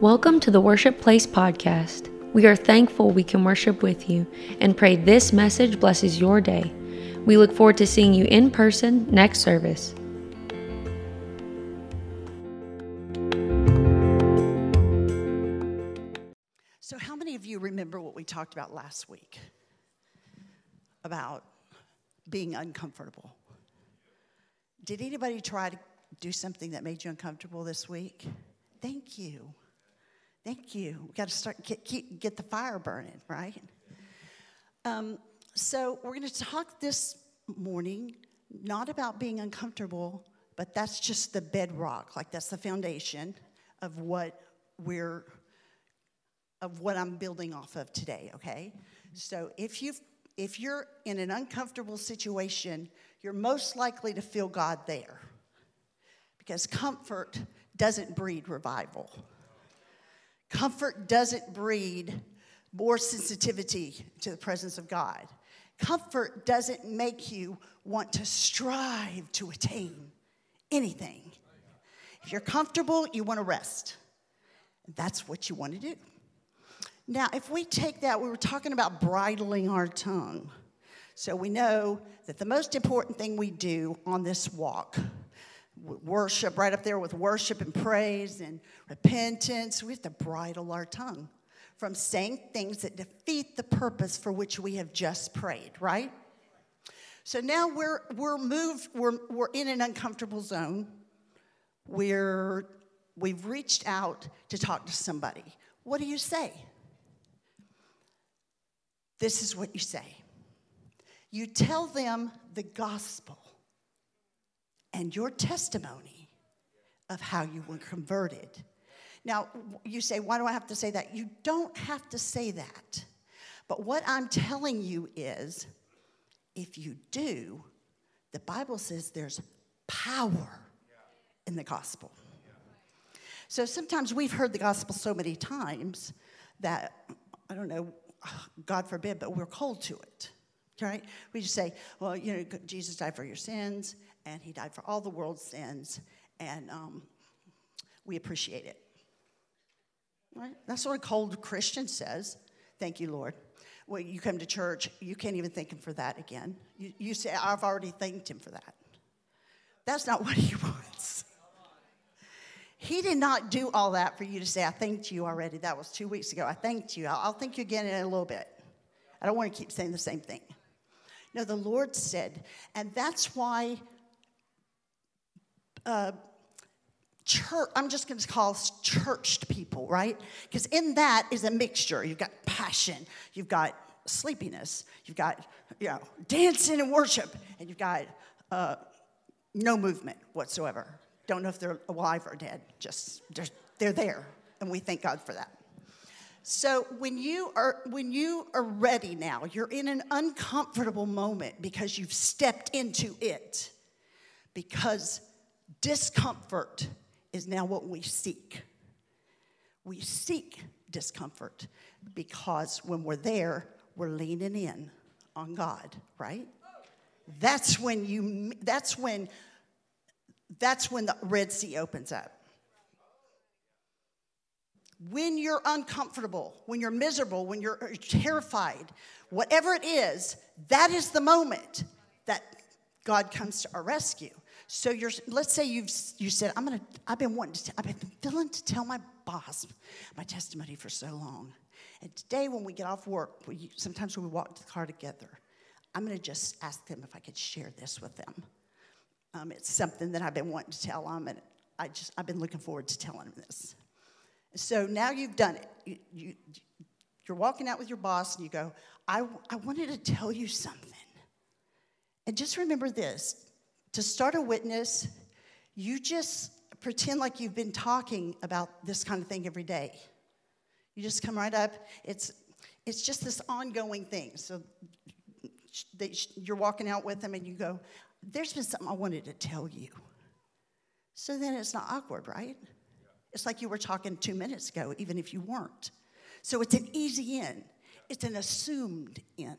Welcome to the Worship Place podcast. We are thankful we can worship with you and pray this message blesses your day. We look forward to seeing you in person next service. So, how many of you remember what we talked about last week about being uncomfortable? Did anybody try to do something that made you uncomfortable this week? Thank you. Thank you. We got to start get, keep, get the fire burning, right? Um, so we're going to talk this morning not about being uncomfortable, but that's just the bedrock, like that's the foundation of what we're of what I'm building off of today, okay? So if you if you're in an uncomfortable situation, you're most likely to feel God there. Because comfort doesn't breed revival. Comfort doesn't breed more sensitivity to the presence of God. Comfort doesn't make you want to strive to attain anything. If you're comfortable, you want to rest. That's what you want to do. Now, if we take that, we were talking about bridling our tongue. So we know that the most important thing we do on this walk worship, right up there with worship and praise and repentance. We have to bridle our tongue from saying things that defeat the purpose for which we have just prayed, right? So now we're, we're moved, we're, we're in an uncomfortable zone. We're, we've reached out to talk to somebody. What do you say? This is what you say you tell them the gospel and your testimony of how you were converted. Now, you say, why do I have to say that? You don't have to say that. But what I'm telling you is if you do, the Bible says there's power in the gospel. So sometimes we've heard the gospel so many times that, I don't know, God forbid, but we're cold to it. Right? We just say, well, you know, Jesus died for your sins, and he died for all the world's sins, and um, we appreciate it. Right? That's what a cold Christian says. Thank you, Lord. When you come to church, you can't even thank him for that again. You, you say, I've already thanked him for that. That's not what he wants. He did not do all that for you to say, I thanked you already. That was two weeks ago. I thanked you. I'll, I'll thank you again in a little bit. I don't want to keep saying the same thing. No, the Lord said, and that's why uh, church, I'm just going to call churched people, right? Because in that is a mixture. You've got passion, you've got sleepiness, you've got, you know, dancing and worship, and you've got uh, no movement whatsoever. Don't know if they're alive or dead, just they're, they're there, and we thank God for that. So when you are when you are ready now, you're in an uncomfortable moment because you've stepped into it. Because discomfort is now what we seek. We seek discomfort because when we're there, we're leaning in on God, right? That's when you that's when that's when the Red Sea opens up. When you're uncomfortable, when you're miserable, when you're terrified, whatever it is, that is the moment that God comes to our rescue. So you're, let's say you've you said, I'm gonna, I've been wanting to, I've been feeling to tell my boss my testimony for so long. And today when we get off work, we, sometimes we walk to the car together. I'm gonna just ask them if I could share this with them. Um, it's something that I've been wanting to tell them, and I just, I've been looking forward to telling them this. So now you've done it. You, you, you're walking out with your boss, and you go, I, I wanted to tell you something. And just remember this to start a witness, you just pretend like you've been talking about this kind of thing every day. You just come right up. It's, it's just this ongoing thing. So they, you're walking out with them and you go, There's been something I wanted to tell you. So then it's not awkward, right? It's like you were talking two minutes ago, even if you weren't. So it's an easy in, it's an assumed in.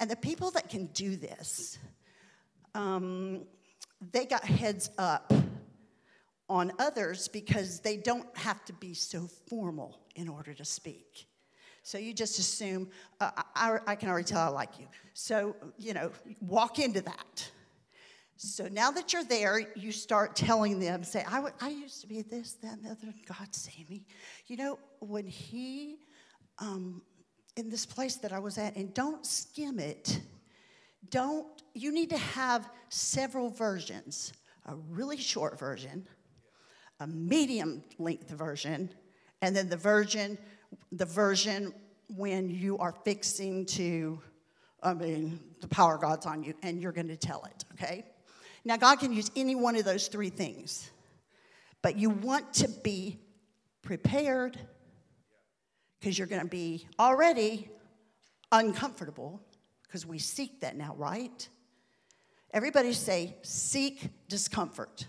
And the people that can do this, um, they got heads up on others because they don't have to be so formal in order to speak. So you just assume, uh, I, I can already tell I like you. So, you know, walk into that. So now that you're there, you start telling them, say, I, w- I used to be this, that, and the other, God save me. You know, when he, um, in this place that I was at, and don't skim it, don't, you need to have several versions a really short version, a medium length version, and then the version, the version when you are fixing to, I mean, the power of God's on you and you're going to tell it, okay? Now, God can use any one of those three things, but you want to be prepared because you're going to be already uncomfortable because we seek that now, right? Everybody say, seek discomfort.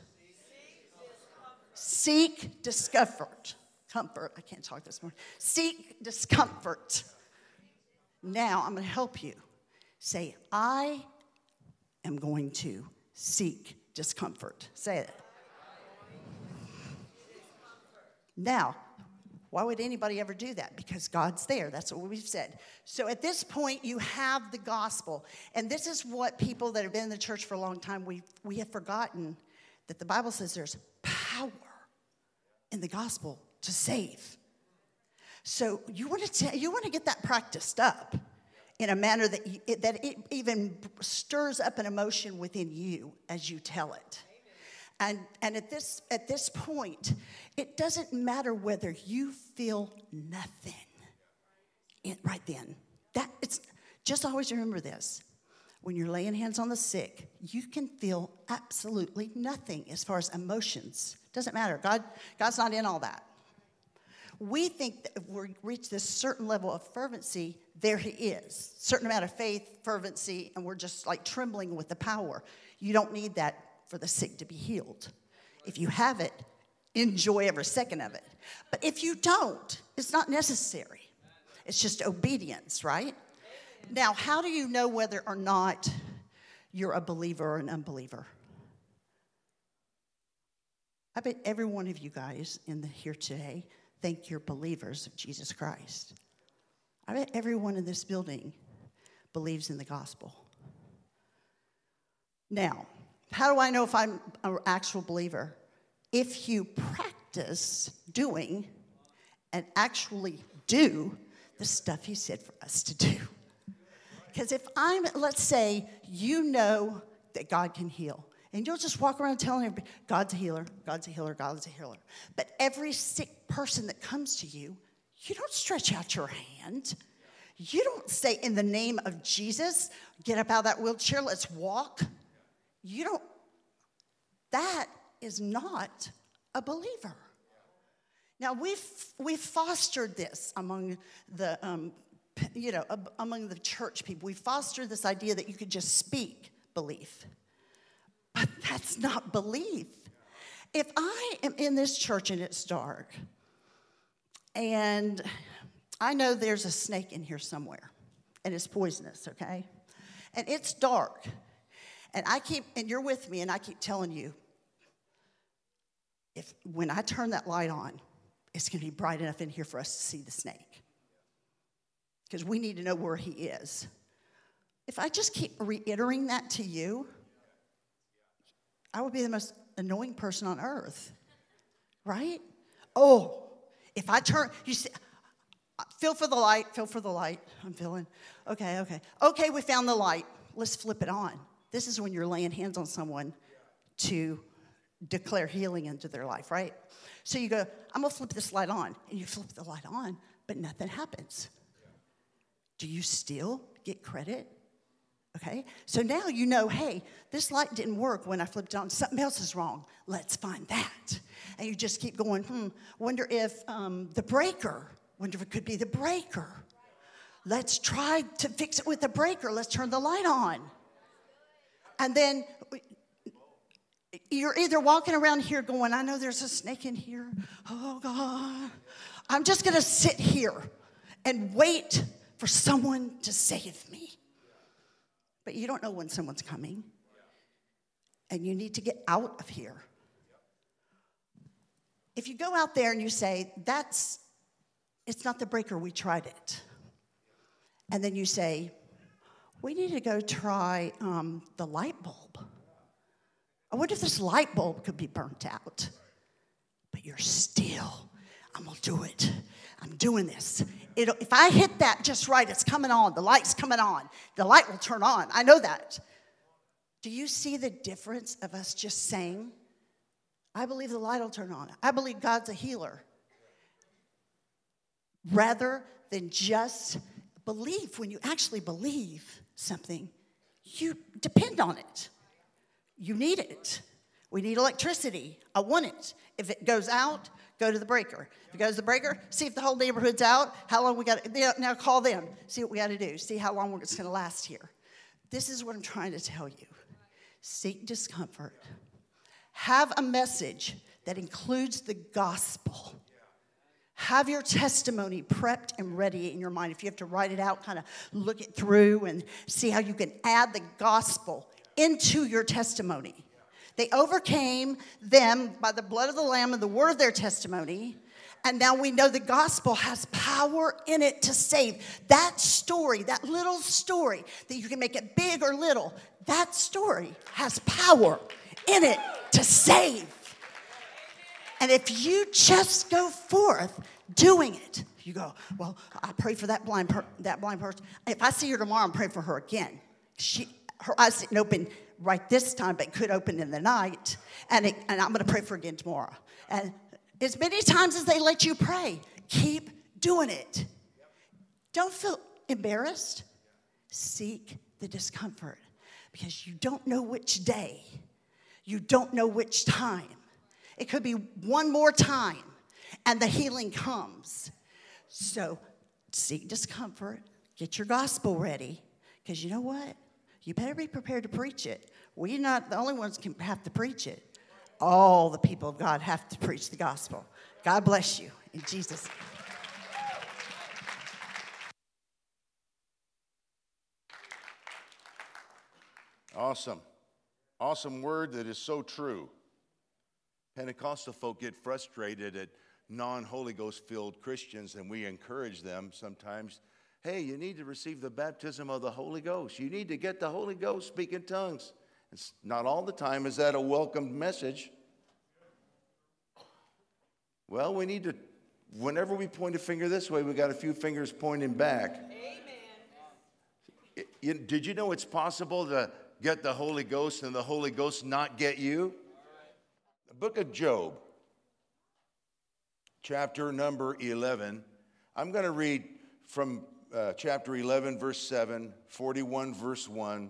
Seek discomfort. Comfort. I can't talk this morning. Seek discomfort. Now I'm going to help you. Say, I am going to seek discomfort. Say it. Now, why would anybody ever do that? Because God's there. That's what we've said. So at this point, you have the gospel. And this is what people that have been in the church for a long time, we, we have forgotten that the Bible says there's power in the gospel to save. So you want to, you want to get that practiced up in a manner that, you, that it even stirs up an emotion within you as you tell it. And, and at, this, at this point, it doesn't matter whether you feel nothing in, right then. That, it's, just always remember this. When you're laying hands on the sick, you can feel absolutely nothing as far as emotions. Doesn't matter. God, God's not in all that. We think that if we reach this certain level of fervency, there he is. Certain amount of faith, fervency, and we're just like trembling with the power. You don't need that for the sick to be healed. If you have it, enjoy every second of it. But if you don't, it's not necessary. It's just obedience, right? Now, how do you know whether or not you're a believer or an unbeliever? I bet every one of you guys in the here today think you're believers of Jesus Christ. I bet everyone in this building believes in the gospel. Now, how do I know if I'm an actual believer? If you practice doing and actually do the stuff He said for us to do. Because if I'm, let's say, you know that God can heal, and you'll just walk around telling everybody, God's a healer, God's a healer, God's a healer. But every sick person that comes to you, you don't stretch out your hand. You don't say, in the name of Jesus, get up out of that wheelchair, let's walk. You don't, that is not a believer. Now, we've, we've fostered this among the, um, you know, among the church people. We fostered this idea that you could just speak belief. But that's not belief. If I am in this church and it's dark, and I know there's a snake in here somewhere, and it's poisonous, okay? And it's dark, and I keep, and you're with me, and I keep telling you, if when I turn that light on, it's going to be bright enough in here for us to see the snake. Because we need to know where he is. If I just keep reiterating that to you, I would be the most annoying person on earth, right? Oh, if I turn, you see, feel for the light, feel for the light. I'm feeling, okay, okay. Okay, we found the light. Let's flip it on. This is when you're laying hands on someone to declare healing into their life, right? So you go, I'm gonna flip this light on. And you flip the light on, but nothing happens. Do you still get credit? Okay, so now you know, hey, this light didn't work when I flipped it on. Something else is wrong. Let's find that. And you just keep going, hmm, wonder if um, the breaker, wonder if it could be the breaker. Let's try to fix it with the breaker. Let's turn the light on. And then you're either walking around here going, I know there's a snake in here. Oh, God. I'm just going to sit here and wait for someone to save me but you don't know when someone's coming. And you need to get out of here. if you go out there and you say, that's, it's not the breaker, we tried it. And then you say, we need to go try um, the light bulb. I wonder if this light bulb could be burnt out. But you're still, I'm gonna do it. I'm doing this. It'll, if I hit that just right, it's coming on. The light's coming on. The light will turn on. I know that. Do you see the difference of us just saying, I believe the light will turn on. I believe God's a healer. Rather than just believe, when you actually believe something, you depend on it. You need it. We need electricity. I want it. If it goes out, go to the breaker. If it goes to the breaker, see if the whole neighborhood's out. How long we got? Now call them. See what we got to do. See how long it's going to last here. This is what I'm trying to tell you. Seek discomfort. Have a message that includes the gospel. Have your testimony prepped and ready in your mind. If you have to write it out, kind of look it through and see how you can add the gospel into your testimony. They overcame them by the blood of the Lamb and the word of their testimony. And now we know the gospel has power in it to save. That story, that little story, that you can make it big or little, that story has power in it to save. And if you just go forth doing it, you go, well, I pray for that blind per- that blind person. If I see her tomorrow, I'm praying for her again. She, her eyes didn't open right this time, but could open in the night. And, it, and I'm going to pray for her again tomorrow. And as many times as they let you pray, keep doing it. Don't feel embarrassed. Seek the discomfort because you don't know which day, you don't know which time. It could be one more time and the healing comes. So seek discomfort, get your gospel ready because you know what? You better be prepared to preach it. We're not the only ones can have to preach it. All the people of God have to preach the gospel. God bless you in Jesus'. Awesome. Awesome word that is so true. Pentecostal folk get frustrated at non Holy Ghost filled Christians, and we encourage them sometimes hey, you need to receive the baptism of the Holy Ghost. You need to get the Holy Ghost, speak in tongues. It's not all the time is that a welcomed message. Well, we need to, whenever we point a finger this way, we got a few fingers pointing back. Amen. Did you know it's possible to get the Holy Ghost and the Holy Ghost not get you? The book of Job, chapter number 11. I'm going to read from uh, chapter 11, verse 7, 41, verse 1,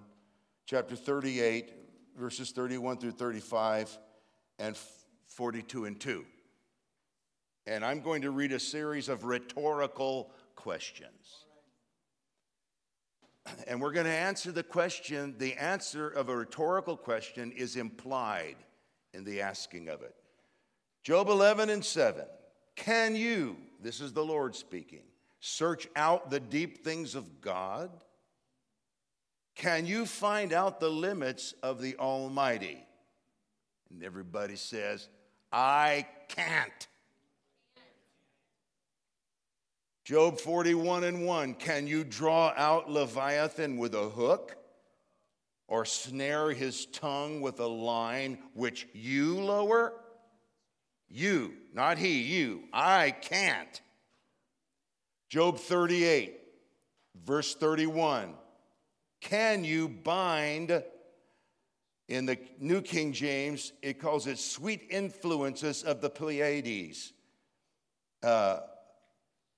chapter 38, verses 31 through 35, and 42 and 2. And I'm going to read a series of rhetorical questions. And we're going to answer the question. The answer of a rhetorical question is implied in the asking of it. Job 11 and 7. Can you, this is the Lord speaking, search out the deep things of God? Can you find out the limits of the Almighty? And everybody says, I can't. Job 41 and 1 Can you draw out Leviathan with a hook or snare his tongue with a line which you lower? You, not he, you. I can't. Job 38, verse 31. Can you bind, in the New King James, it calls it sweet influences of the Pleiades. Uh,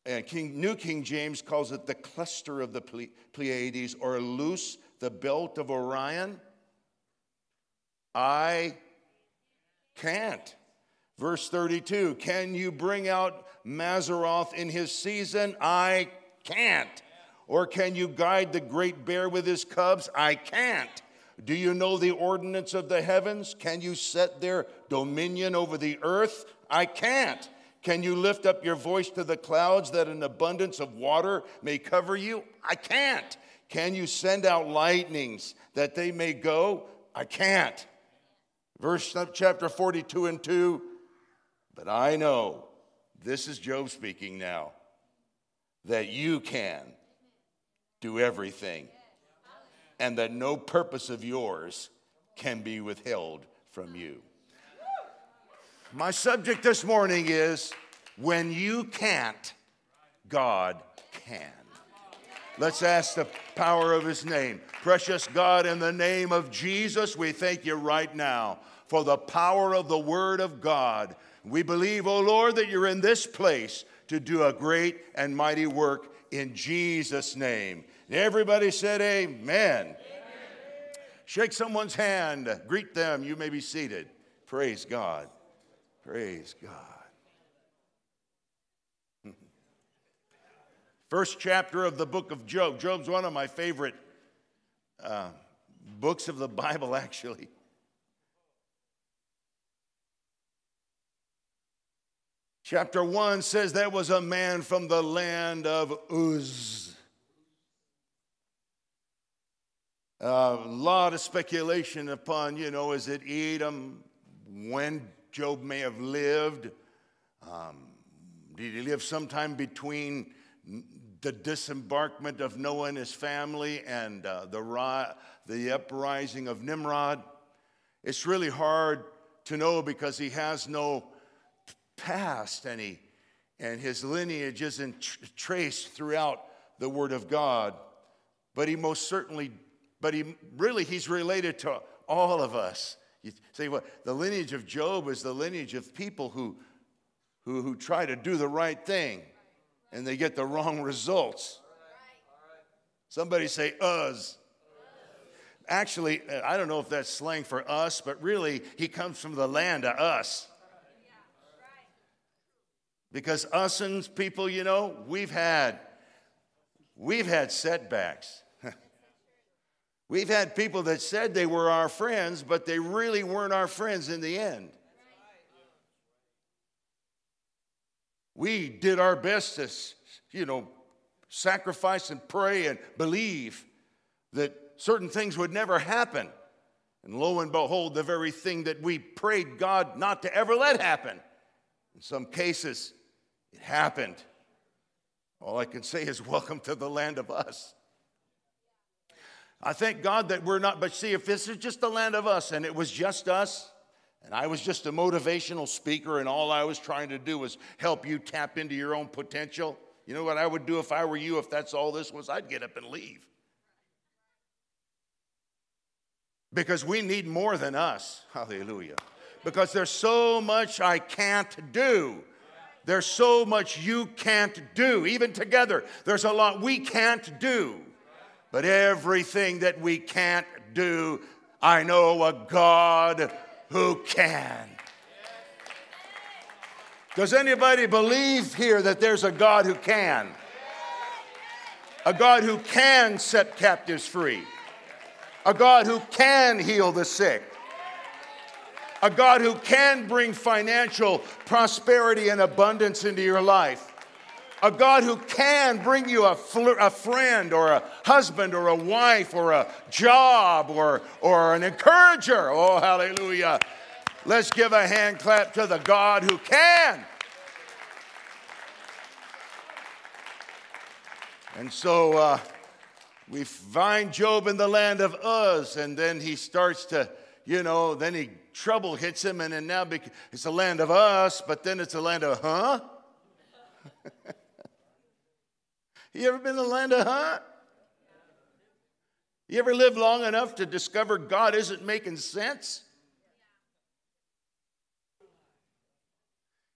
and King, New King James calls it the cluster of the Pleiades or loose the belt of Orion. I can't. Verse 32 Can you bring out Mazzaroth in his season? I can't. Or can you guide the great bear with his cubs? I can't. Do you know the ordinance of the heavens? Can you set their dominion over the earth? I can't. Can you lift up your voice to the clouds that an abundance of water may cover you? I can't. Can you send out lightnings that they may go? I can't. Verse chapter 42 and 2 But I know, this is Job speaking now, that you can do everything and that no purpose of yours can be withheld from you. My subject this morning is when you can't, God can. Let's ask the power of his name. Precious God, in the name of Jesus, we thank you right now for the power of the word of God. We believe, oh Lord, that you're in this place to do a great and mighty work in Jesus' name. Everybody said, Amen. amen. Shake someone's hand, greet them. You may be seated. Praise God. Praise God. First chapter of the book of Job. Job's one of my favorite uh, books of the Bible, actually. Chapter 1 says there was a man from the land of Uz. A lot of speculation upon, you know, is it Edom? When Job may have lived? Um, did he live sometime between the disembarkment of Noah and his family and uh, the, the uprising of Nimrod? It's really hard to know because he has no past and, he, and his lineage isn't tr- traced throughout the Word of God. But he most certainly, but he really, he's related to all of us. You say, what? Well, the lineage of Job is the lineage of people who, who, who try to do the right thing and they get the wrong results. Somebody say, us. Actually, I don't know if that's slang for us, but really, he comes from the land of us. Because us and people, you know, we've had we've had setbacks. we've had people that said they were our friends, but they really weren't our friends in the end. We did our best to, you know, sacrifice and pray and believe that certain things would never happen. And lo and behold, the very thing that we prayed God not to ever let happen, in some cases, it happened. All I can say is, welcome to the land of us. I thank God that we're not, but see, if this is just the land of us and it was just us, and I was just a motivational speaker, and all I was trying to do was help you tap into your own potential, you know what I would do if I were you, if that's all this was? I'd get up and leave. Because we need more than us. Hallelujah. Because there's so much I can't do. There's so much you can't do, even together. There's a lot we can't do. But everything that we can't do, I know a God who can. Does anybody believe here that there's a God who can? A God who can set captives free. A God who can heal the sick a God who can bring financial prosperity and abundance into your life, a God who can bring you a, fl- a friend or a husband or a wife or a job or, or an encourager. Oh, hallelujah. Let's give a hand clap to the God who can. And so uh, we find Job in the land of Uz, and then he starts to, you know, then he trouble hits him, and then now it's a land of us, but then it's a land of huh? you ever been in the land of huh? You ever lived long enough to discover God isn't making sense?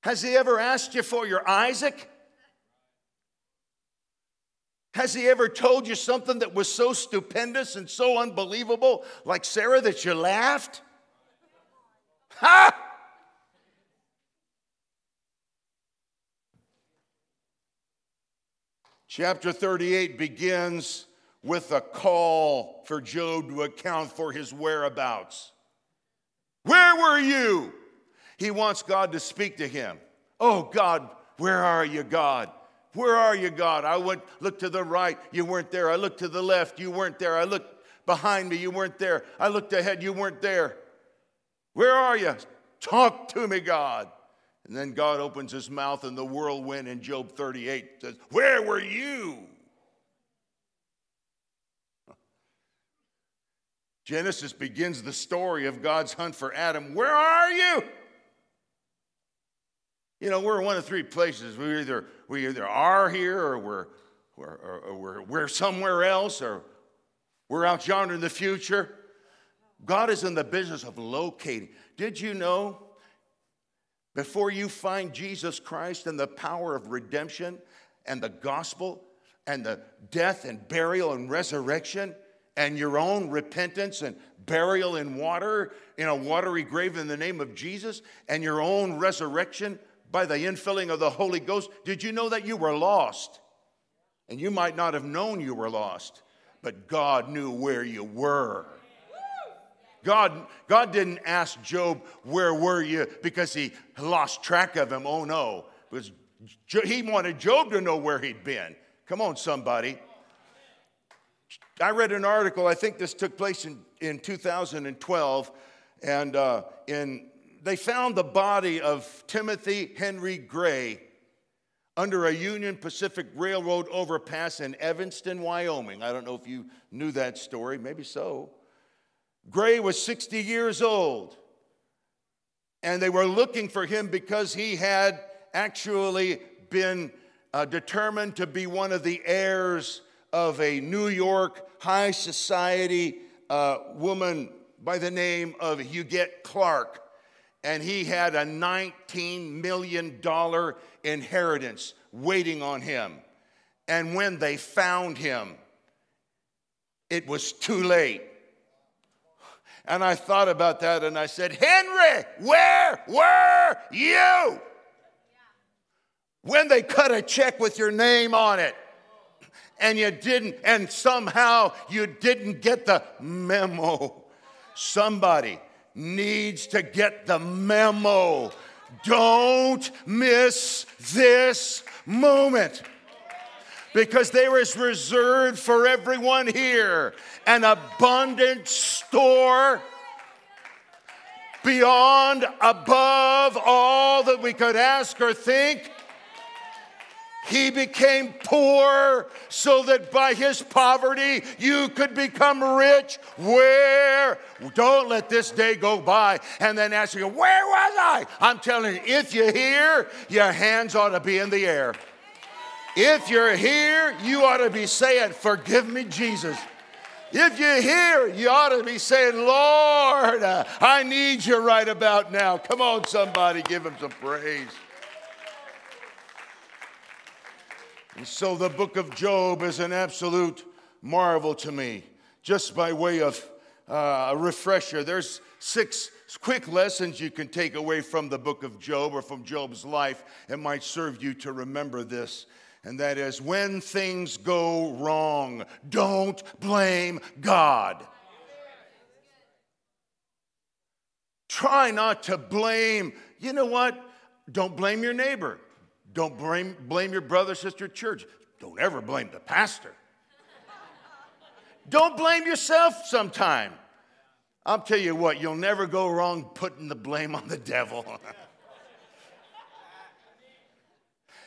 Has he ever asked you for your Isaac? Has he ever told you something that was so stupendous and so unbelievable, like Sarah, that you laughed? Ha! Chapter 38 begins with a call for Job to account for his whereabouts. Where were you? He wants God to speak to him. Oh, God, where are you, God? Where are you, God? I went, looked to the right, you weren't there. I looked to the left, you weren't there. I looked behind me, you weren't there. I looked ahead, you weren't there. Where are you? Talk to me, God. And then God opens his mouth in the whirlwind in Job 38 says, Where were you? Genesis begins the story of God's hunt for Adam. Where are you? You know, we're one of three places. We either, we either are here or we're, we're, or we're, we're somewhere else or we're out yonder in the future. God is in the business of locating. Did you know before you find Jesus Christ and the power of redemption and the gospel and the death and burial and resurrection and your own repentance and burial in water in a watery grave in the name of Jesus and your own resurrection by the infilling of the Holy Ghost, did you know that you were lost? And you might not have known you were lost, but God knew where you were. God, God didn't ask Job, Where were you? because he lost track of him. Oh no. Because he wanted Job to know where he'd been. Come on, somebody. I read an article, I think this took place in, in 2012, and uh, in, they found the body of Timothy Henry Gray under a Union Pacific Railroad overpass in Evanston, Wyoming. I don't know if you knew that story, maybe so. Gray was 60 years old, and they were looking for him because he had actually been uh, determined to be one of the heirs of a New York high society uh, woman by the name of Huguette Clark. And he had a $19 million inheritance waiting on him. And when they found him, it was too late. And I thought about that and I said, Henry, where were you? When they cut a check with your name on it and you didn't, and somehow you didn't get the memo. Somebody needs to get the memo. Don't miss this moment because there is reserved for everyone here an abundant store beyond, above all that we could ask or think. He became poor so that by his poverty you could become rich. Where? Don't let this day go by and then ask you, Where was I? I'm telling you, if you're here, your hands ought to be in the air. If you're here, you ought to be saying, Forgive me, Jesus. If you're here, you ought to be saying, Lord, I need you right about now. Come on, somebody, give him some praise. And so the book of Job is an absolute marvel to me. Just by way of uh, a refresher, there's six quick lessons you can take away from the book of Job or from Job's life. It might serve you to remember this and that is when things go wrong, don't blame God. Try not to blame, you know what? Don't blame your neighbor. Don't blame, blame your brother, sister, church. Don't ever blame the pastor. Don't blame yourself sometime. I'll tell you what, you'll never go wrong putting the blame on the devil.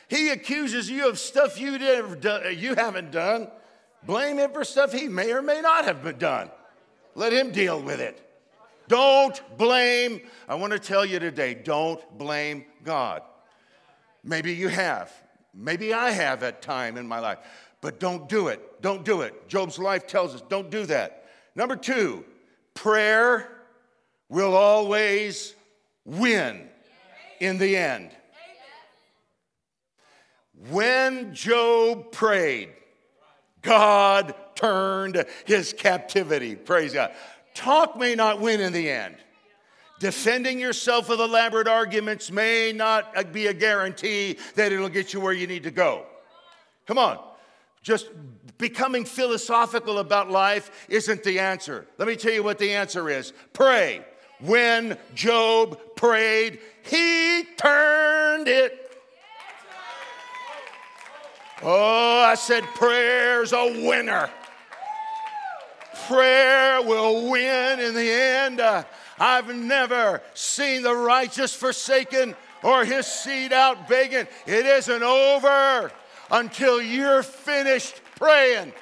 He accuses you of stuff you, done, you haven't done. Blame him for stuff he may or may not have done. Let him deal with it. Don't blame, I want to tell you today, don't blame God. Maybe you have. Maybe I have at time in my life. But don't do it. Don't do it. Job's life tells us don't do that. Number two, prayer will always win in the end. When Job prayed, God turned his captivity. Praise God. Talk may not win in the end. Defending yourself with elaborate arguments may not be a guarantee that it'll get you where you need to go. Come on. Just becoming philosophical about life isn't the answer. Let me tell you what the answer is pray. When Job prayed, he turned it Oh, I said, prayer's a winner. Prayer will win in the end. Uh, I've never seen the righteous forsaken or his seed out begging. It isn't over until you're finished praying.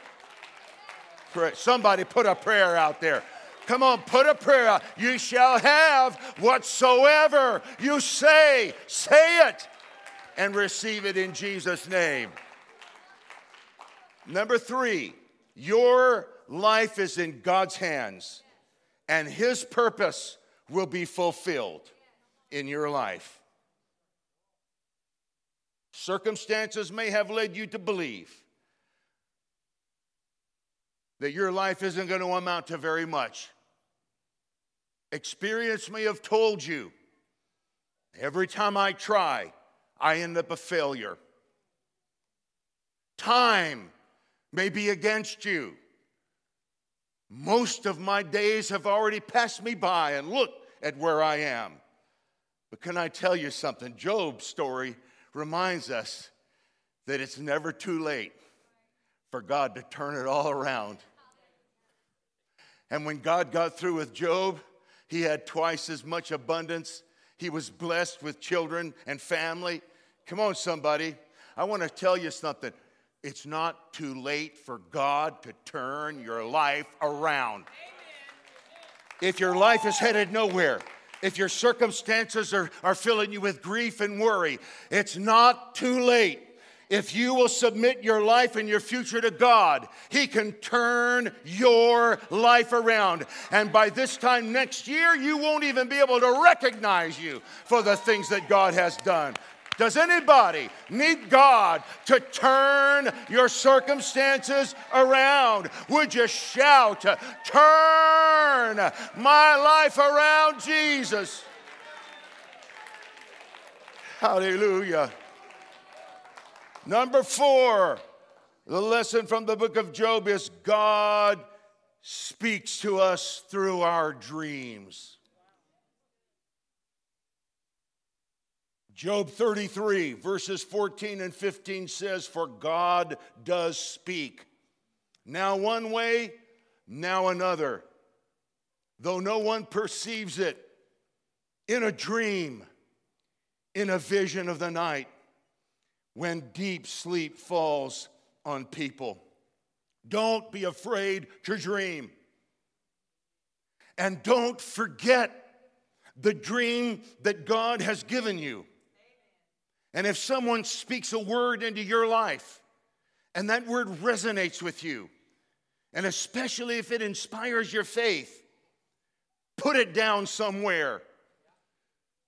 Pray. Somebody put a prayer out there. Come on, put a prayer out. You shall have whatsoever you say. Say it and receive it in Jesus' name. Number three, your life is in God's hands, and His purpose will be fulfilled in your life. Circumstances may have led you to believe that your life isn't going to amount to very much. Experience may have told you every time I try, I end up a failure. Time may be against you. Most of my days have already passed me by, and look at where I am. But can I tell you something? Job's story reminds us that it's never too late for God to turn it all around. And when God got through with Job, he had twice as much abundance. He was blessed with children and family. Come on, somebody. I want to tell you something. It's not too late for God to turn your life around. If your life is headed nowhere, if your circumstances are, are filling you with grief and worry, it's not too late. If you will submit your life and your future to God, He can turn your life around. And by this time next year, you won't even be able to recognize you for the things that God has done. Does anybody need God to turn your circumstances around? Would you shout, Turn my life around, Jesus? Hallelujah. Number four, the lesson from the book of Job is God speaks to us through our dreams. Job 33, verses 14 and 15 says, For God does speak, now one way, now another, though no one perceives it, in a dream, in a vision of the night, when deep sleep falls on people. Don't be afraid to dream. And don't forget the dream that God has given you. And if someone speaks a word into your life and that word resonates with you, and especially if it inspires your faith, put it down somewhere.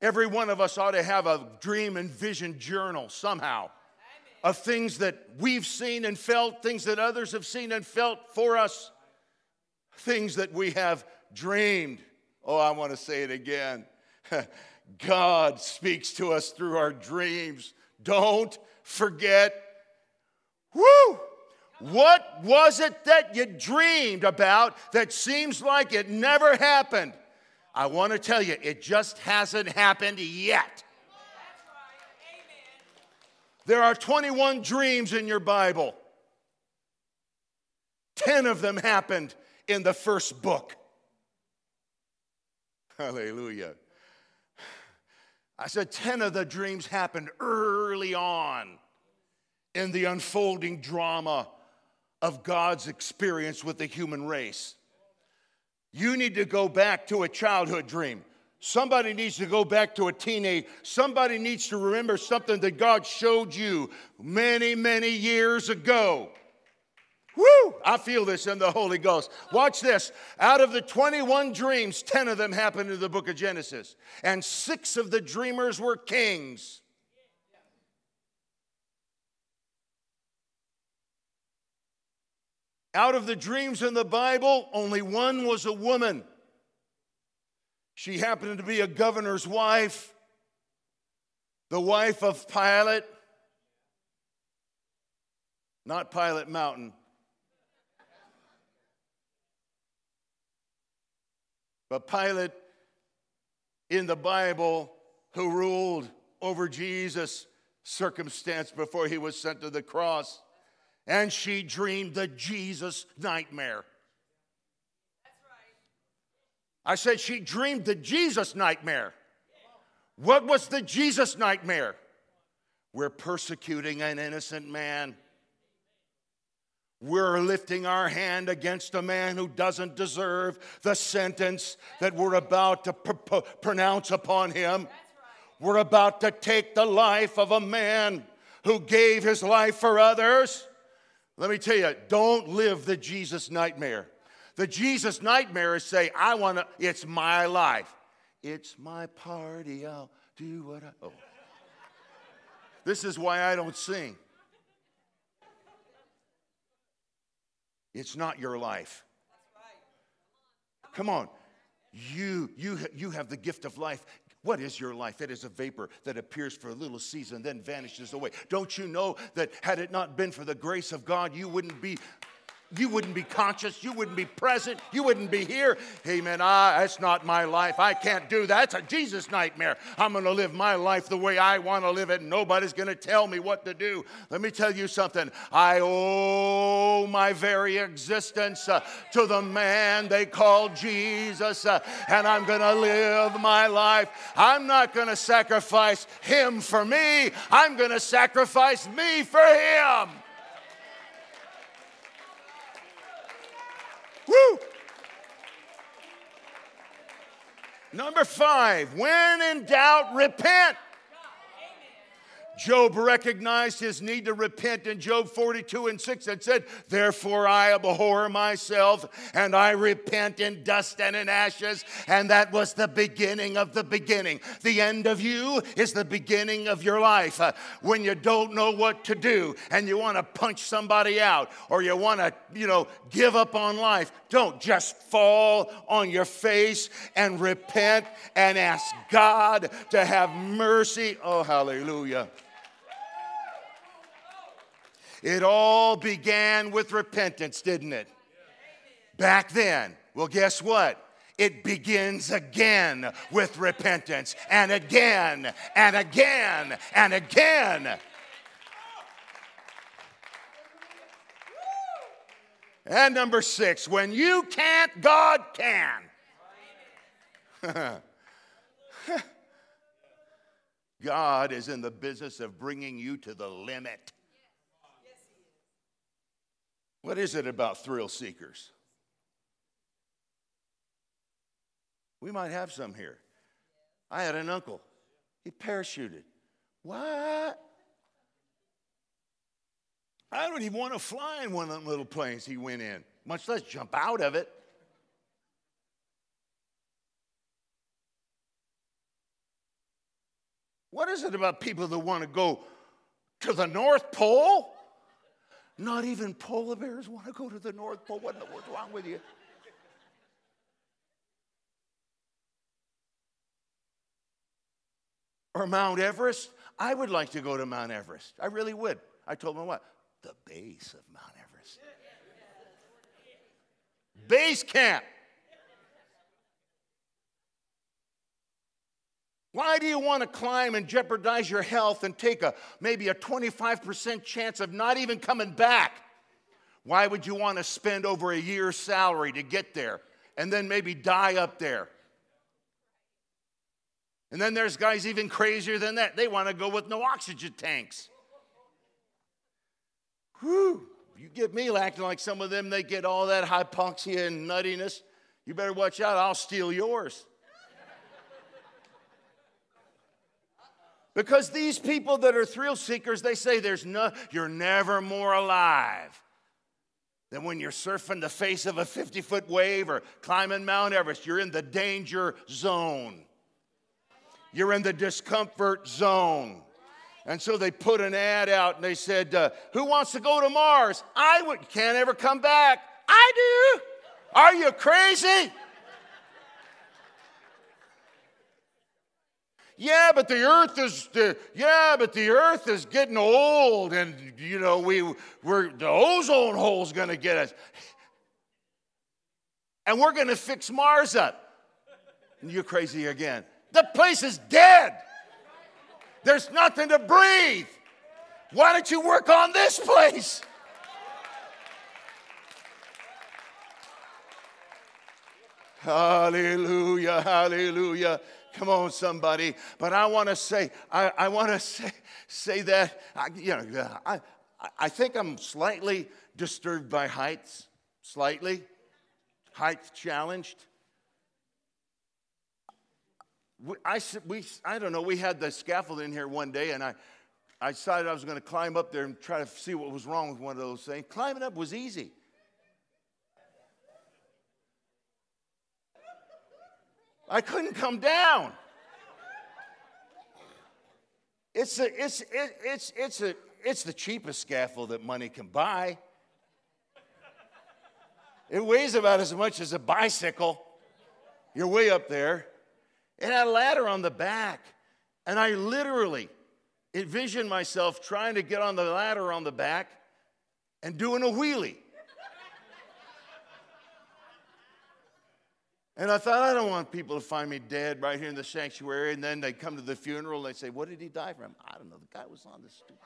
Every one of us ought to have a dream and vision journal somehow of things that we've seen and felt, things that others have seen and felt for us, things that we have dreamed. Oh, I want to say it again. God speaks to us through our dreams. Don't forget. Woo! What was it that you dreamed about that seems like it never happened? I want to tell you, it just hasn't happened yet. There are 21 dreams in your Bible. 10 of them happened in the first book. Hallelujah. I said 10 of the dreams happened early on in the unfolding drama of God's experience with the human race. You need to go back to a childhood dream. Somebody needs to go back to a teenage. Somebody needs to remember something that God showed you many, many years ago. Woo! I feel this in the Holy Ghost. Watch this. Out of the 21 dreams, 10 of them happened in the book of Genesis, and six of the dreamers were kings. Out of the dreams in the Bible, only one was a woman. She happened to be a governor's wife, the wife of Pilate, not Pilot Mountain. But Pilate in the Bible, who ruled over Jesus' circumstance before he was sent to the cross, and she dreamed the Jesus nightmare. I said she dreamed the Jesus nightmare. What was the Jesus nightmare? We're persecuting an innocent man. We're lifting our hand against a man who doesn't deserve the sentence that we're about to pr- pr- pronounce upon him. We're about to take the life of a man who gave his life for others. Let me tell you, don't live the Jesus nightmare. The Jesus nightmare is say, I want to, it's my life. It's my party, I'll do what I. Oh. This is why I don't sing. It's not your life. Come on. You, you, you have the gift of life. What is your life? It is a vapor that appears for a little season, then vanishes away. Don't you know that had it not been for the grace of God, you wouldn't be you wouldn't be conscious, you wouldn't be present, you wouldn't be here. Amen. ah, that's not my life. I can't do that. That's a Jesus nightmare. I'm going to live my life the way I want to live it. Nobody's going to tell me what to do. Let me tell you something. I owe my very existence uh, to the man they call Jesus, uh, and I'm going to live my life. I'm not going to sacrifice him for me. I'm going to sacrifice me for him. Woo! Number five, when in doubt, repent. Job recognized his need to repent in Job 42 and 6 and said, Therefore I abhor myself and I repent in dust and in ashes. And that was the beginning of the beginning. The end of you is the beginning of your life. Uh, when you don't know what to do and you want to punch somebody out or you want to, you know, give up on life, don't just fall on your face and repent and ask God to have mercy. Oh, hallelujah. It all began with repentance, didn't it? Back then. Well, guess what? It begins again with repentance, and again, and again, and again. And number six, when you can't, God can. God is in the business of bringing you to the limit. What is it about thrill seekers? We might have some here. I had an uncle, he parachuted. What? I don't even want to fly in one of them little planes he went in, much less jump out of it. What is it about people that want to go to the North Pole? Not even polar bears want to go to the North Pole. What, in the what's wrong with you? Or Mount Everest. I would like to go to Mount Everest. I really would. I told him what? The base of Mount Everest. Base camp. Why do you want to climb and jeopardize your health and take a maybe a 25% chance of not even coming back? Why would you want to spend over a year's salary to get there and then maybe die up there? And then there's guys even crazier than that. They want to go with no oxygen tanks. Whew. You get me acting like some of them, they get all that hypoxia and nuttiness. You better watch out, I'll steal yours. Because these people that are thrill seekers, they say there's no, you're never more alive than when you're surfing the face of a 50 foot wave or climbing Mount Everest. You're in the danger zone, you're in the discomfort zone. And so they put an ad out and they said, uh, Who wants to go to Mars? I would, can't ever come back. I do. Are you crazy? Yeah, but the earth is the, yeah, but the earth is getting old, and you know we we're the ozone hole's going to get us, and we're going to fix Mars up. And you're crazy again. The place is dead. There's nothing to breathe. Why don't you work on this place? Hallelujah, hallelujah. Come on, somebody. But I want to say, I, I want to say, say that, I, you know, uh, I, I think I'm slightly disturbed by heights, slightly, height challenged. I, we, I don't know, we had the scaffold in here one day, and I, I decided I was going to climb up there and try to see what was wrong with one of those things. Climbing up was easy. I couldn't come down. It's, a, it's, it, it's, it's, a, it's the cheapest scaffold that money can buy. It weighs about as much as a bicycle. You're way up there. It had a ladder on the back. And I literally envisioned myself trying to get on the ladder on the back and doing a wheelie. And I thought, I don't want people to find me dead right here in the sanctuary. And then they come to the funeral and they say, What did he die from? I don't know. The guy was on the stoop.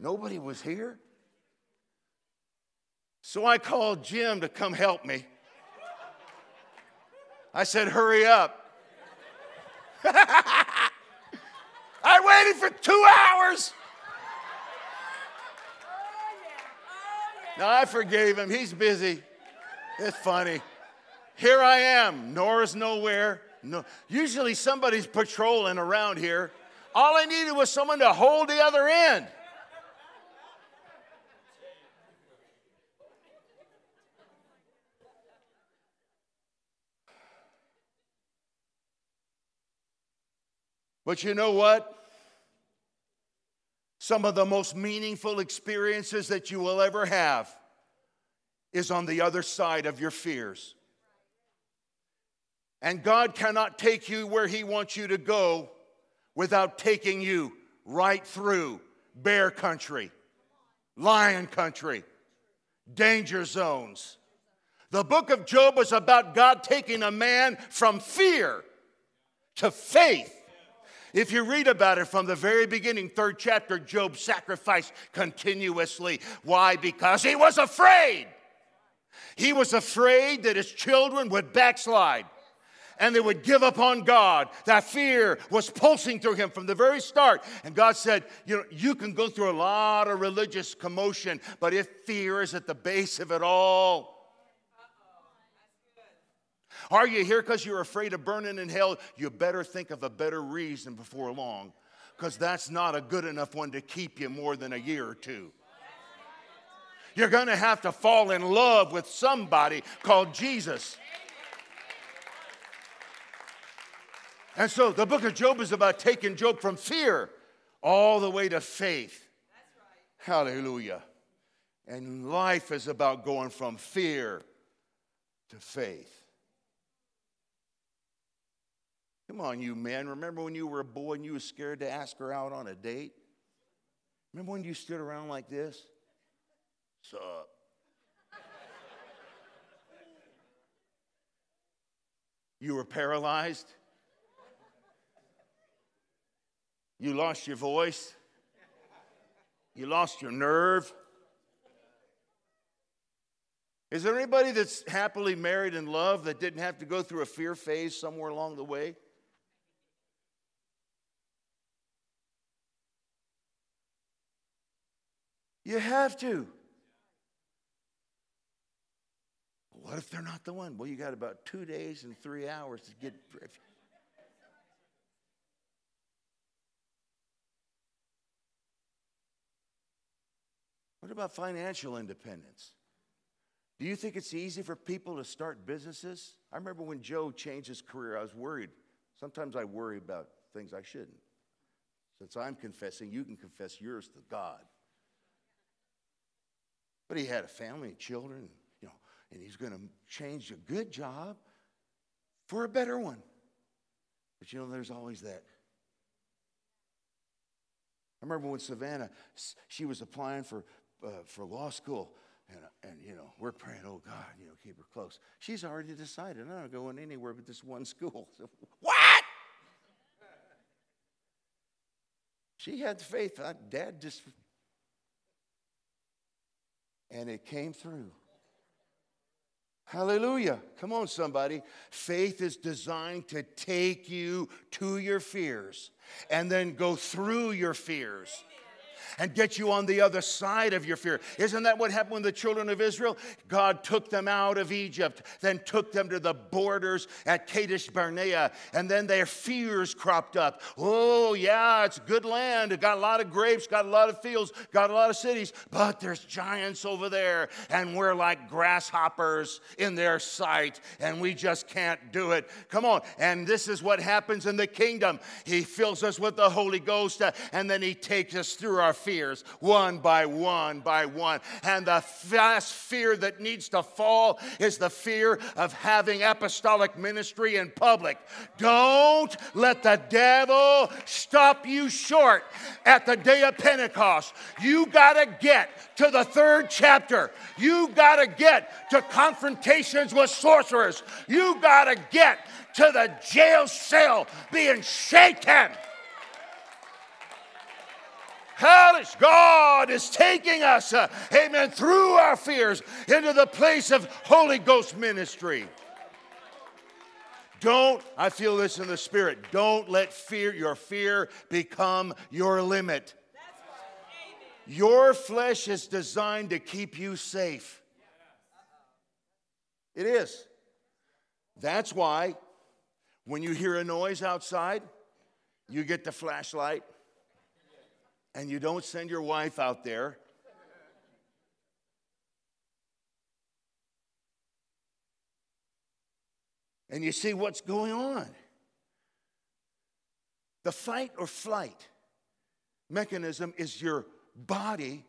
Nobody was here. So I called Jim to come help me. I said, Hurry up. I waited for two hours. Oh, oh, now I forgave him. He's busy. It's funny. Here I am. Nora's nowhere. No. Usually somebody's patrolling around here. All I needed was someone to hold the other end. But you know what? Some of the most meaningful experiences that you will ever have is on the other side of your fears. And God cannot take you where He wants you to go without taking you right through bear country, lion country, danger zones. The book of Job was about God taking a man from fear to faith. If you read about it from the very beginning, third chapter, Job sacrificed continuously. Why? Because he was afraid. He was afraid that his children would backslide and they would give up on God. That fear was pulsing through him from the very start. And God said, You know, you can go through a lot of religious commotion, but if fear is at the base of it all, are you here because you're afraid of burning in hell? You better think of a better reason before long, because that's not a good enough one to keep you more than a year or two. You're going to have to fall in love with somebody called Jesus. And so the book of Job is about taking Job from fear all the way to faith. Right. Hallelujah. And life is about going from fear to faith. Come on, you men. Remember when you were a boy and you were scared to ask her out on a date? Remember when you stood around like this? Sup? you were paralyzed? You lost your voice? You lost your nerve? Is there anybody that's happily married and loved that didn't have to go through a fear phase somewhere along the way? You have to. What if they're not the one? Well, you got about two days and three hours to get. What about financial independence? Do you think it's easy for people to start businesses? I remember when Joe changed his career, I was worried. Sometimes I worry about things I shouldn't. Since I'm confessing, you can confess yours to God. But he had a family and children, and he's going to change a good job for a better one. But you know, there's always that. I remember when Savannah, she was applying for, uh, for law school, and, and, you know, we're praying, oh God, you know, keep her close. She's already decided, I'm not going anywhere but this one school. So, what? she had faith. That dad just and it came through. Hallelujah. Come on, somebody. Faith is designed to take you to your fears and then go through your fears and get you on the other side of your fear. Isn't that what happened with the children of Israel? God took them out of Egypt, then took them to the borders at Kadesh Barnea, and then their fears cropped up. Oh, yeah, it's good land. It got a lot of grapes, got a lot of fields, got a lot of cities, but there's giants over there, and we're like grasshoppers in their sight, and we just can't do it. Come on. And this is what happens in the kingdom. He fills us with the Holy Ghost, uh, and then He takes us through our fears one by one by one. And the last fear that needs to fall is the fear of having apostolic ministry in public. Don't let the devil stop you short at the day of Pentecost. You got to get to the third chapter. You got to get to confrontations with sorcerers. You got to get to the jail cell being shaken. Hellish God is taking us, uh, amen, through our fears into the place of Holy Ghost ministry. Don't, I feel this in the spirit, don't let fear, your fear become your limit. Your flesh is designed to keep you safe. It is. That's why when you hear a noise outside, you get the flashlight and you don't send your wife out there. And you see what's going on. The fight or flight mechanism is your body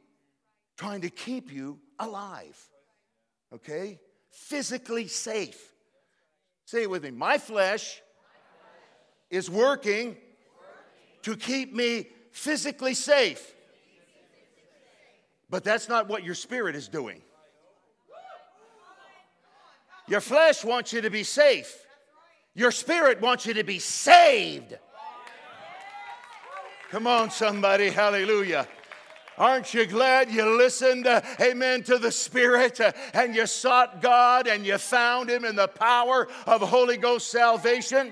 trying to keep you alive. Okay? Physically safe. Say it with me. My flesh is working to keep me physically safe. But that's not what your spirit is doing. Your flesh wants you to be safe, your spirit wants you to be saved. Come on, somebody, hallelujah. Aren't you glad you listened, uh, amen, to the Spirit uh, and you sought God and you found Him in the power of Holy Ghost salvation?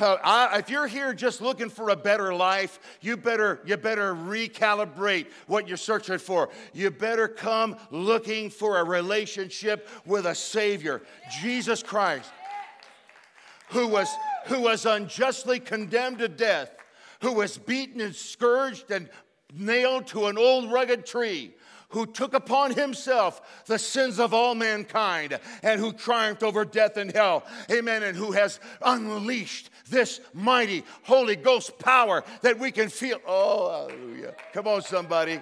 I, if you're here just looking for a better life, you better, you better recalibrate what you're searching for. You better come looking for a relationship with a Savior, Jesus Christ, who was, who was unjustly condemned to death, who was beaten and scourged and nailed to an old rugged tree who took upon himself the sins of all mankind and who triumphed over death and hell. Amen. And who has unleashed this mighty Holy Ghost power that we can feel. Oh, hallelujah. Come on, somebody.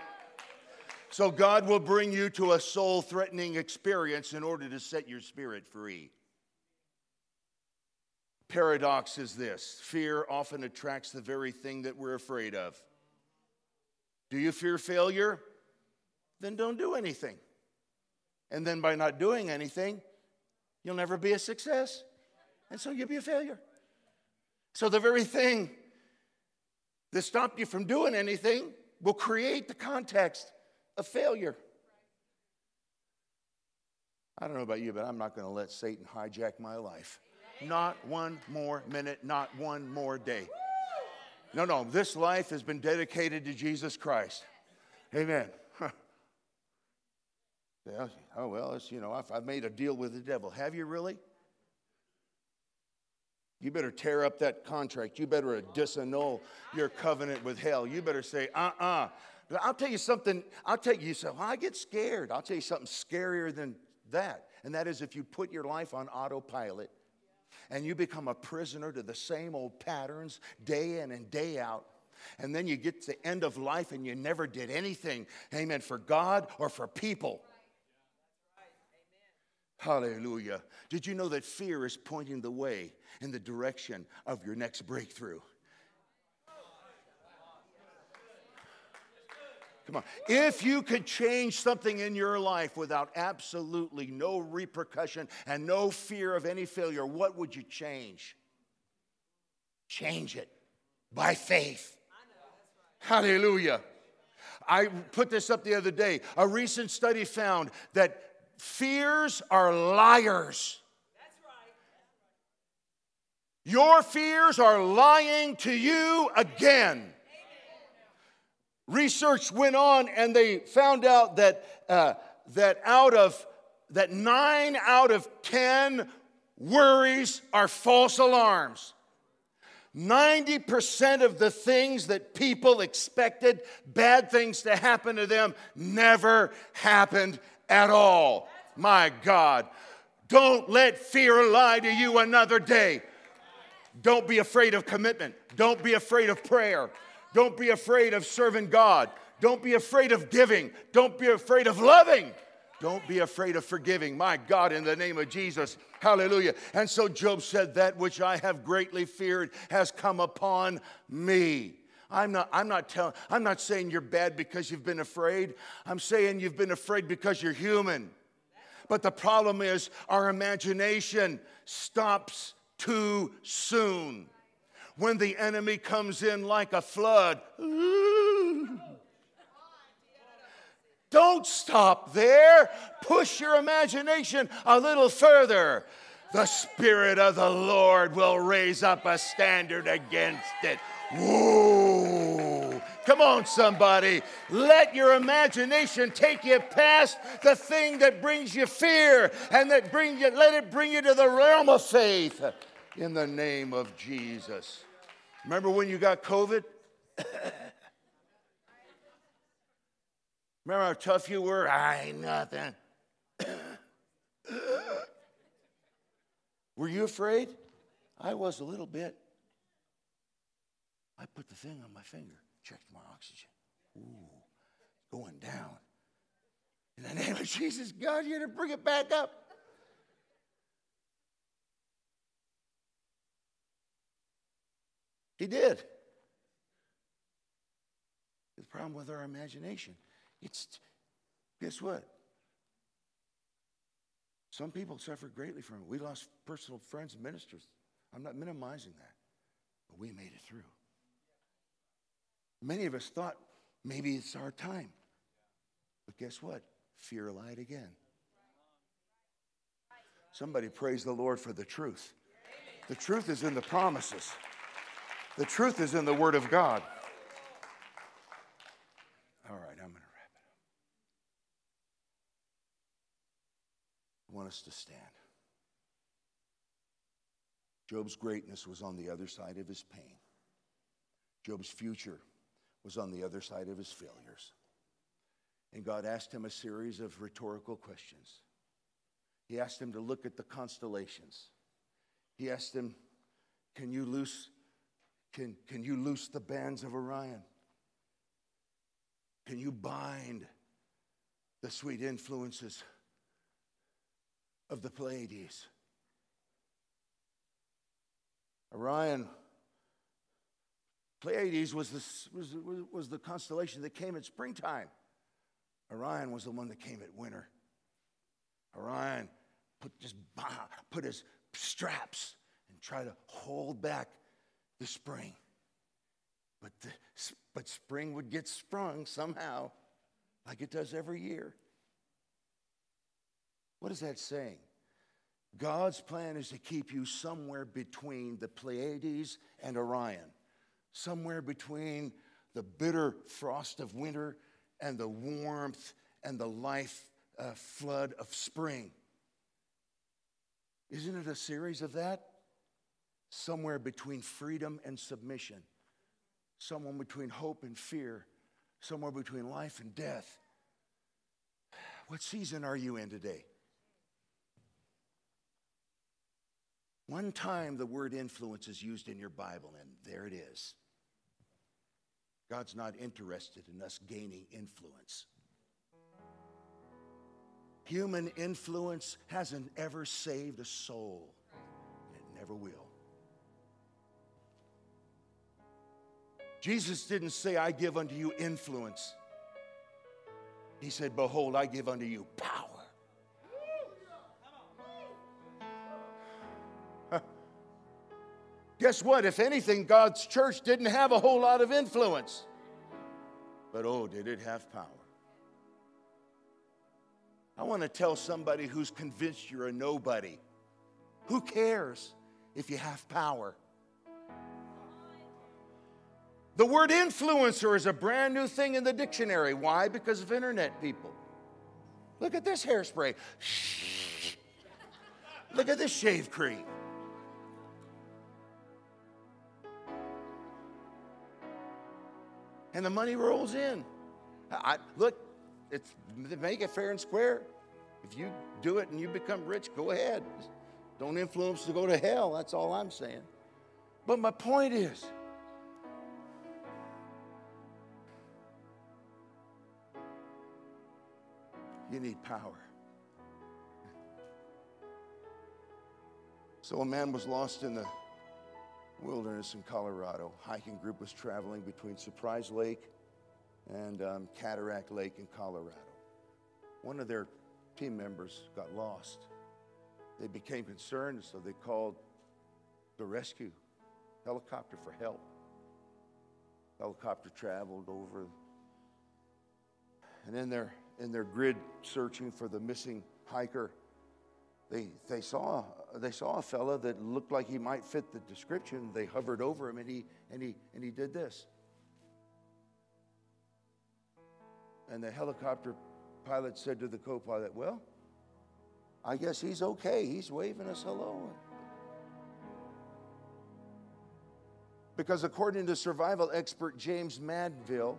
So, God will bring you to a soul threatening experience in order to set your spirit free. Paradox is this fear often attracts the very thing that we're afraid of. Do you fear failure? Then don't do anything. And then by not doing anything, you'll never be a success. And so you'll be a failure. So the very thing that stopped you from doing anything will create the context of failure. I don't know about you, but I'm not going to let Satan hijack my life. Not one more minute, not one more day. No, no, this life has been dedicated to Jesus Christ. Amen. Yeah, oh, well, it's, you know, I've, I've made a deal with the devil. Have you really? You better tear up that contract. You better disannul your covenant with hell. You better say, uh uh-uh. uh. But I'll tell you something. I'll tell you, so I get scared. I'll tell you something scarier than that. And that is if you put your life on autopilot and you become a prisoner to the same old patterns day in and day out. And then you get to the end of life and you never did anything, amen, for God or for people. Hallelujah. Did you know that fear is pointing the way in the direction of your next breakthrough? Come on. If you could change something in your life without absolutely no repercussion and no fear of any failure, what would you change? Change it by faith. Hallelujah. I put this up the other day. A recent study found that fears are liars. Your fears are lying to you again. Research went on and they found out that, uh, that out of that nine out of ten worries are false alarms. 90% of the things that people expected bad things to happen to them never happened at all. My God. Don't let fear lie to you another day. Don't be afraid of commitment. Don't be afraid of prayer. Don't be afraid of serving God. Don't be afraid of giving. Don't be afraid of loving. Don't be afraid of forgiving. My God, in the name of Jesus. Hallelujah. And so Job said, That which I have greatly feared has come upon me. I'm not, I'm not telling, I'm not saying you're bad because you've been afraid. I'm saying you've been afraid because you're human. But the problem is our imagination stops too soon. When the enemy comes in like a flood, don't stop there. Push your imagination a little further. The Spirit of the Lord will raise up a standard against it. Whoa. Come on, somebody. Let your imagination take you past the thing that brings you fear and that bring you, let it bring you to the realm of faith in the name of Jesus. Remember when you got COVID? Remember how tough you were? I ain't nothing. were you afraid? I was a little bit. I put the thing on my finger, checked my oxygen. Ooh, going down. In the name of Jesus, God, you to bring it back up. He did. The problem with our imagination, it's guess what? Some people suffer greatly from it. We lost personal friends and ministers. I'm not minimizing that, but we made it through. Many of us thought maybe it's our time. But guess what? Fear lied again. Somebody praise the Lord for the truth. The truth is in the promises, the truth is in the Word of God. All right, I'm going to wrap it up. I want us to stand. Job's greatness was on the other side of his pain. Job's future was on the other side of his failures. And God asked him a series of rhetorical questions. He asked him to look at the constellations. He asked him, Can you loose, can, can you loose the bands of Orion? Can you bind the sweet influences of the Pleiades? Orion Pleiades was the, was, was the constellation that came at springtime. Orion was the one that came at winter. Orion put, just, put his straps and try to hold back the spring. But, the, but spring would get sprung somehow, like it does every year. What is that saying? God's plan is to keep you somewhere between the Pleiades and Orion somewhere between the bitter frost of winter and the warmth and the life uh, flood of spring. Isn't it a series of that? Somewhere between freedom and submission, somewhere between hope and fear, somewhere between life and death. What season are you in today? One time the word influence is used in your Bible, and there it is. God's not interested in us gaining influence. Human influence hasn't ever saved a soul, and it never will. Jesus didn't say, I give unto you influence. He said, Behold, I give unto you power. Guess what? If anything, God's church didn't have a whole lot of influence. But oh, did it have power? I want to tell somebody who's convinced you're a nobody. Who cares if you have power? The word influencer is a brand new thing in the dictionary. Why? Because of internet people. Look at this hairspray. Look at this shave cream. And the money rolls in. I, look, it's make it fair and square. If you do it and you become rich, go ahead. Don't influence to go to hell. That's all I'm saying. But my point is, you need power. So a man was lost in the wilderness in Colorado. Hiking group was traveling between Surprise Lake and um, Cataract Lake in Colorado. One of their team members got lost. They became concerned, so they called the rescue helicopter for help. Helicopter traveled over, and in their in their grid searching for the missing hiker, they they saw they saw a fella that looked like he might fit the description. They hovered over him, and he and he and he did this. And the helicopter pilot said to the co pilot, Well, I guess he's okay. He's waving us hello. Because according to survival expert James Madville,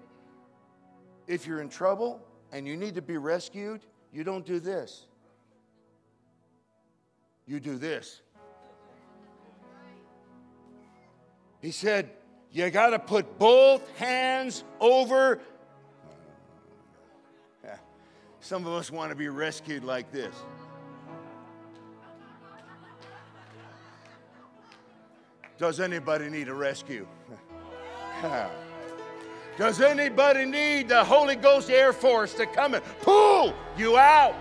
if you're in trouble and you need to be rescued, you don't do this. You do this. He said, You got to put both hands over some of us want to be rescued like this. Does anybody need a rescue? Does anybody need the Holy Ghost Air Force to come and pull you out?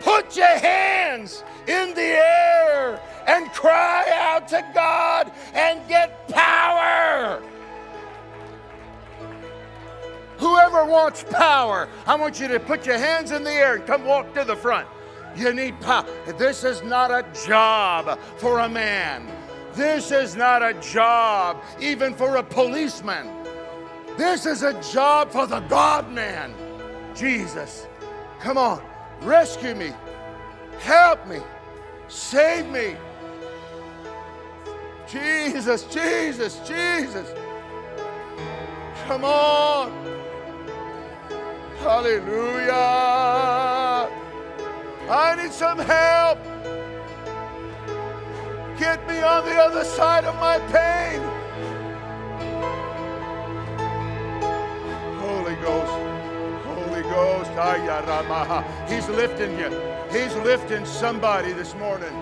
Put your hands in the air and cry out to God and get power. Whoever wants power, I want you to put your hands in the air and come walk to the front. You need power. This is not a job for a man. This is not a job even for a policeman. This is a job for the God man, Jesus. Come on, rescue me, help me, save me. Jesus, Jesus, Jesus. Come on. Hallelujah. I need some help. Get me on the other side of my pain. Holy Ghost. Holy Ghost. He's lifting you. He's lifting somebody this morning.